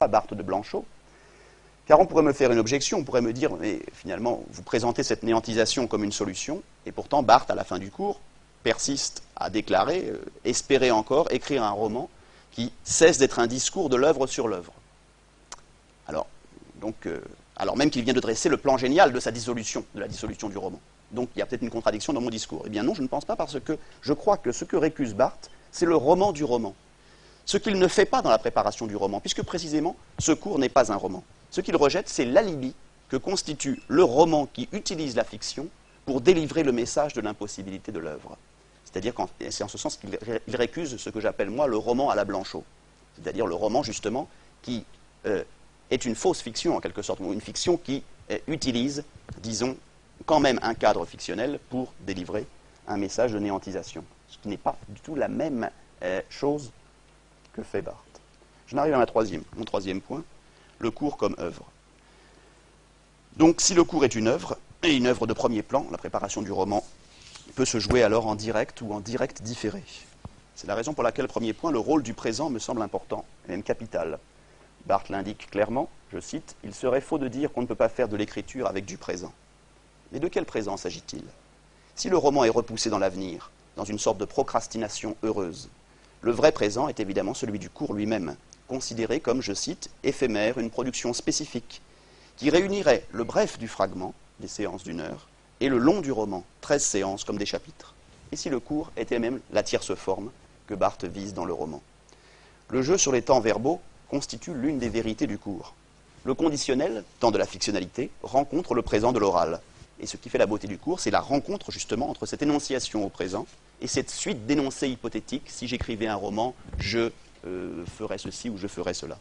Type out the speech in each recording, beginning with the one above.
pas Barthes de Blanchot, car on pourrait me faire une objection, on pourrait me dire, mais finalement, vous présentez cette néantisation comme une solution, et pourtant Barthes, à la fin du cours, persiste à déclarer, euh, espérer encore écrire un roman qui cesse d'être un discours de l'œuvre sur l'œuvre. Alors, donc, euh, alors même qu'il vient de dresser le plan génial de sa dissolution, de la dissolution du roman. Donc il y a peut-être une contradiction dans mon discours. Eh bien non, je ne pense pas parce que je crois que ce que récuse Barthes, c'est le roman du roman. Ce qu'il ne fait pas dans la préparation du roman, puisque précisément ce cours n'est pas un roman. Ce qu'il rejette, c'est l'alibi que constitue le roman qui utilise la fiction pour délivrer le message de l'impossibilité de l'œuvre. C'est-à-dire c'est en ce sens qu'il récuse ce que j'appelle moi le roman à la Blanchot. C'est-à-dire le roman justement qui euh, est une fausse fiction en quelque sorte, ou une fiction qui euh, utilise, disons, quand même un cadre fictionnel pour délivrer un message de néantisation. Ce qui n'est pas du tout la même euh, chose que fait Barthes. Je n'arrive à ma troisième, mon troisième point, le cours comme œuvre. Donc si le cours est une œuvre, et une œuvre de premier plan, la préparation du roman peut se jouer alors en direct ou en direct différé. C'est la raison pour laquelle, premier point, le rôle du présent me semble important, même capital. Barthes l'indique clairement, je cite, Il serait faux de dire qu'on ne peut pas faire de l'écriture avec du présent. Mais de quel présent s'agit-il? Si le roman est repoussé dans l'avenir, dans une sorte de procrastination heureuse, le vrai présent est évidemment celui du cours lui-même, considéré comme, je cite, éphémère, une production spécifique, qui réunirait le bref du fragment, des séances d'une heure, et le long du roman, 13 séances comme des chapitres. Et si le cours était même la tierce forme que Barthes vise dans le roman. Le jeu sur les temps verbaux constitue l'une des vérités du cours. Le conditionnel, temps de la fictionnalité, rencontre le présent de l'oral. Et ce qui fait la beauté du cours, c'est la rencontre justement entre cette énonciation au présent et cette suite d'énoncés hypothétiques. Si j'écrivais un roman, je euh, ferais ceci ou je ferais cela.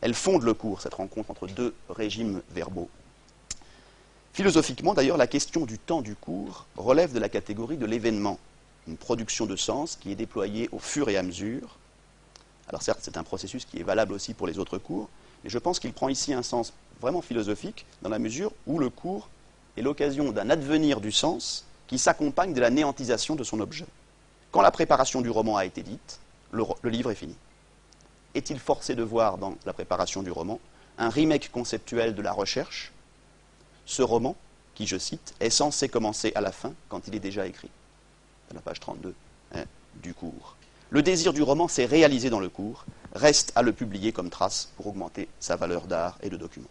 Elle fonde le cours, cette rencontre entre deux régimes verbaux. Philosophiquement, d'ailleurs, la question du temps du cours relève de la catégorie de l'événement, une production de sens qui est déployée au fur et à mesure. Alors certes, c'est un processus qui est valable aussi pour les autres cours, mais je pense qu'il prend ici un sens vraiment philosophique dans la mesure où le cours est l'occasion d'un advenir du sens qui s'accompagne de la néantisation de son objet. Quand la préparation du roman a été dite, le, livre est fini. Est-il forcé de voir dans la préparation du roman un remake conceptuel de la recherche? Ce roman, qui, je cite, est censé commencer à la fin quand il est déjà écrit. À la page 32 hein, du cours. Le désir du roman s'est réalisé dans le cours, reste à le publier comme trace pour augmenter sa valeur d'art et de document.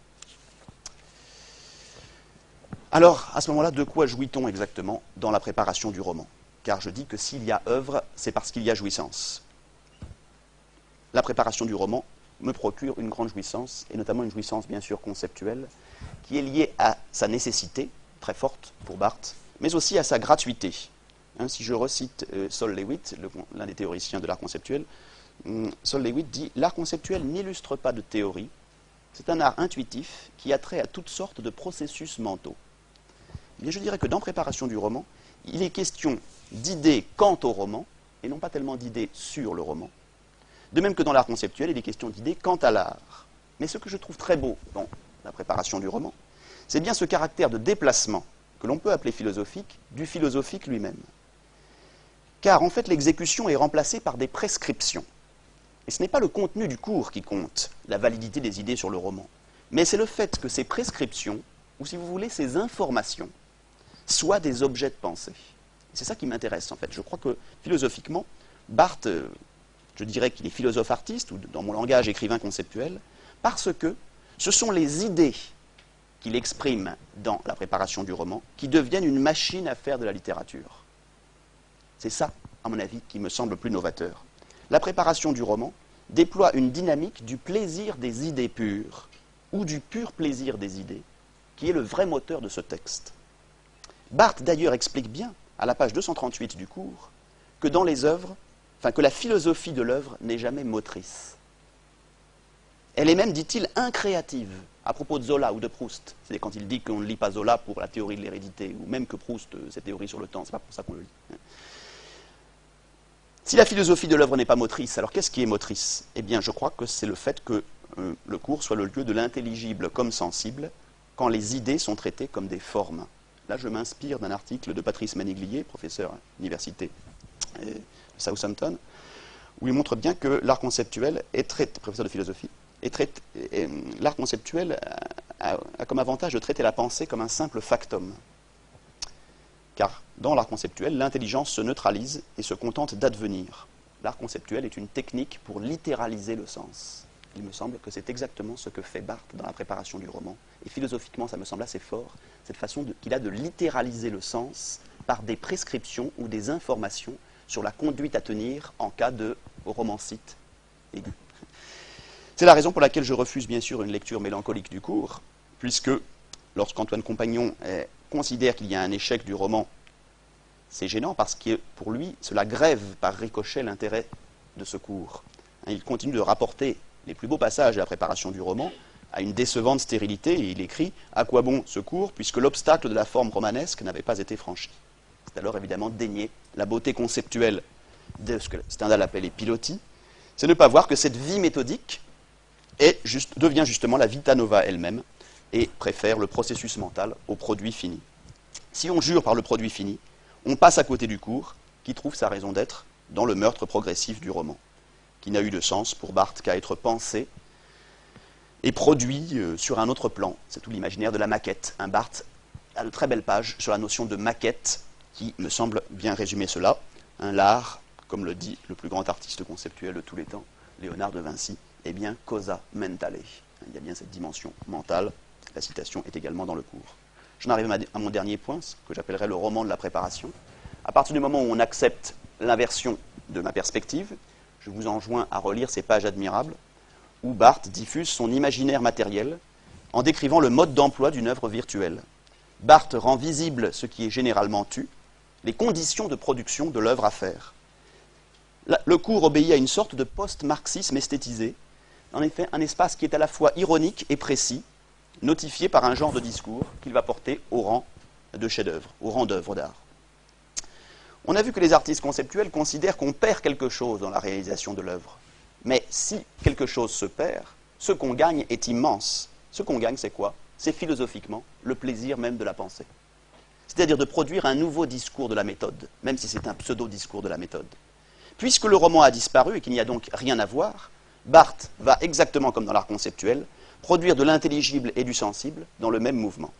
Alors, à ce moment-là, de quoi jouit-on exactement dans la préparation du roman? Car je dis que s'il y a œuvre, c'est parce qu'il y a jouissance. La préparation du roman me procure une grande jouissance, et notamment une jouissance bien sûr conceptuelle, qui est liée à sa nécessité, très forte pour Barthes, mais aussi à sa gratuité. Hein, si je recite euh, Sol Lewitt, l'un des théoriciens de l'art conceptuel, hum, Sol Lewitt dit L'art conceptuel n'illustre pas de théorie, c'est un art intuitif qui a trait à toutes sortes de processus mentaux je dirais que dans Préparation du roman, il est question d'idées quant au roman, et non pas tellement d'idées sur le roman. De même que dans l'art conceptuel, il est question d'idées quant à l'art. Mais ce que je trouve très beau dans la préparation du roman, c'est bien ce caractère de déplacement, que l'on peut appeler philosophique, du philosophique lui-même. Car en fait, l'exécution est remplacée par des prescriptions. Et ce n'est pas le contenu du cours qui compte, la validité des idées sur le roman, mais c'est le fait que ces prescriptions, ou si vous voulez, ces informations, soit des objets de pensée. C'est ça qui m'intéresse en fait. Je crois que philosophiquement, Barthes, euh, je dirais qu'il est philosophe artiste, ou dans mon langage écrivain conceptuel, parce que ce sont les idées qu'il exprime dans la préparation du roman qui deviennent une machine à faire de la littérature. C'est ça, à mon avis, qui me semble plus novateur. La préparation du roman déploie une dynamique du plaisir des idées pures, ou du pur plaisir des idées, qui est le vrai moteur de ce texte. Barthes d'ailleurs explique bien, à la page 238 du cours, que dans les œuvres, enfin que la philosophie de l'œuvre n'est jamais motrice. Elle est même, dit-il, incréative, à propos de Zola ou de Proust. C'est quand il dit qu'on ne lit pas Zola pour la théorie de l'hérédité, ou même que Proust, euh, cette théorie sur le temps, c'est pas pour ça qu'on le lit. Hein. Si la philosophie de l'œuvre n'est pas motrice, alors qu'est-ce qui est motrice? Eh bien, je crois que c'est le fait que euh, le cours soit le lieu de l'intelligible comme sensible, quand les idées sont traitées comme des formes. Là, je m'inspire d'un article de Patrice Maniglier, professeur à l'université de Southampton, où il montre bien que l'art conceptuel est traité, professeur de philosophie, l'art conceptuel a, comme avantage de traiter la pensée comme un simple factum. Car dans l'art conceptuel, l'intelligence se neutralise et se contente d'advenir. L'art conceptuel est une technique pour littéraliser le sens. Il me semble que c'est exactement ce que fait Barthes dans la préparation du roman. Et philosophiquement, ça me semble assez fort, cette façon qu'il a de littéraliser le sens par des prescriptions ou des informations sur la conduite à tenir en cas de romancite. C'est la raison pour laquelle je refuse bien sûr une lecture mélancolique du cours, puisque lorsqu'Antoine Compagnon eh, considère qu'il y a un échec du roman, c'est gênant parce que pour lui, cela grève par ricochet l'intérêt de ce cours. Hein, il continue de rapporter les plus beaux passages de la préparation du roman à une décevante stérilité, et il écrit À quoi bon ce cours, puisque l'obstacle de la forme romanesque n'avait pas été franchi? C'est alors évidemment dénier la beauté conceptuelle de ce que Stendhal appelle les pilotis, c'est ne pas voir que cette vie méthodique devient justement la vita nova elle-même et préfère le processus mental au produit fini. Si on jure par le produit fini, on passe à côté du cours qui trouve sa raison d'être dans le meurtre progressif du roman, qui n'a eu de sens pour Barthes qu'à être pensé et produit euh, sur un autre plan. C'est tout l'imaginaire de la maquette. Un Barthes a de très belles pages sur la notion de maquette qui me semble bien résumer cela. Un l'art, comme le dit le plus grand artiste conceptuel de tous les temps, Léonard de Vinci, eh bien, cosa mentale. Il y a bien cette dimension mentale. La citation est également dans le cours. J'en arrive à mon dernier point, ce que j'appellerais le roman de la préparation. À partir du moment où on accepte l'inversion de ma perspective, je vous enjoins à relire ces pages admirables où Barthes diffuse son imaginaire matériel en décrivant le mode d'emploi d'une œuvre virtuelle. Barthes rend visible ce qui est généralement tu, les conditions de production de l'œuvre à faire. Le cours obéit à une sorte de post-marxisme esthétisé en effet un espace qui est à la fois ironique et précis, notifié par un genre de discours qu'il va porter au rang de chef-d'œuvre, au rang d'œuvre d'art. On a vu que les artistes conceptuels considèrent qu'on perd quelque chose dans la réalisation de l'œuvre. Mais si quelque chose se perd, ce qu'on gagne est immense. Ce qu'on gagne, c'est quoi? C'est philosophiquement le plaisir même de la pensée. C'est-à-dire de produire un nouveau discours de la méthode, même si c'est un pseudo-discours de la méthode. Puisque le roman a disparu et qu'il n'y a donc rien à voir, Barthes va, exactement comme dans l'art conceptuel, produire de l'intelligible et du sensible dans le même mouvement.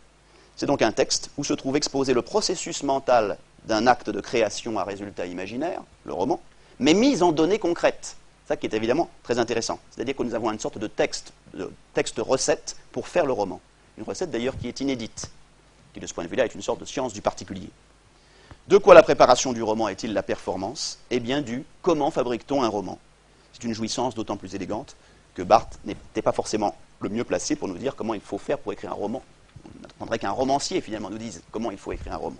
C'est donc un texte où se trouve exposé le processus mental d'un acte de création à résultat imaginaire, le roman, mais mis en données concrètes. Ça qui est évidemment très intéressant. C'est-à-dire que nous avons une sorte de texte, de texte recette pour faire le roman. Une recette d'ailleurs qui est inédite, qui de ce point de vue-là est une sorte de science du particulier. De quoi la préparation du roman est-il la performance? Eh bien du comment fabrique-t-on un roman? C'est une jouissance d'autant plus élégante que Barthes n'était pas forcément le mieux placé pour nous dire comment il faut faire pour écrire un roman. On attendrait qu'un romancier finalement nous dise comment il faut écrire un roman.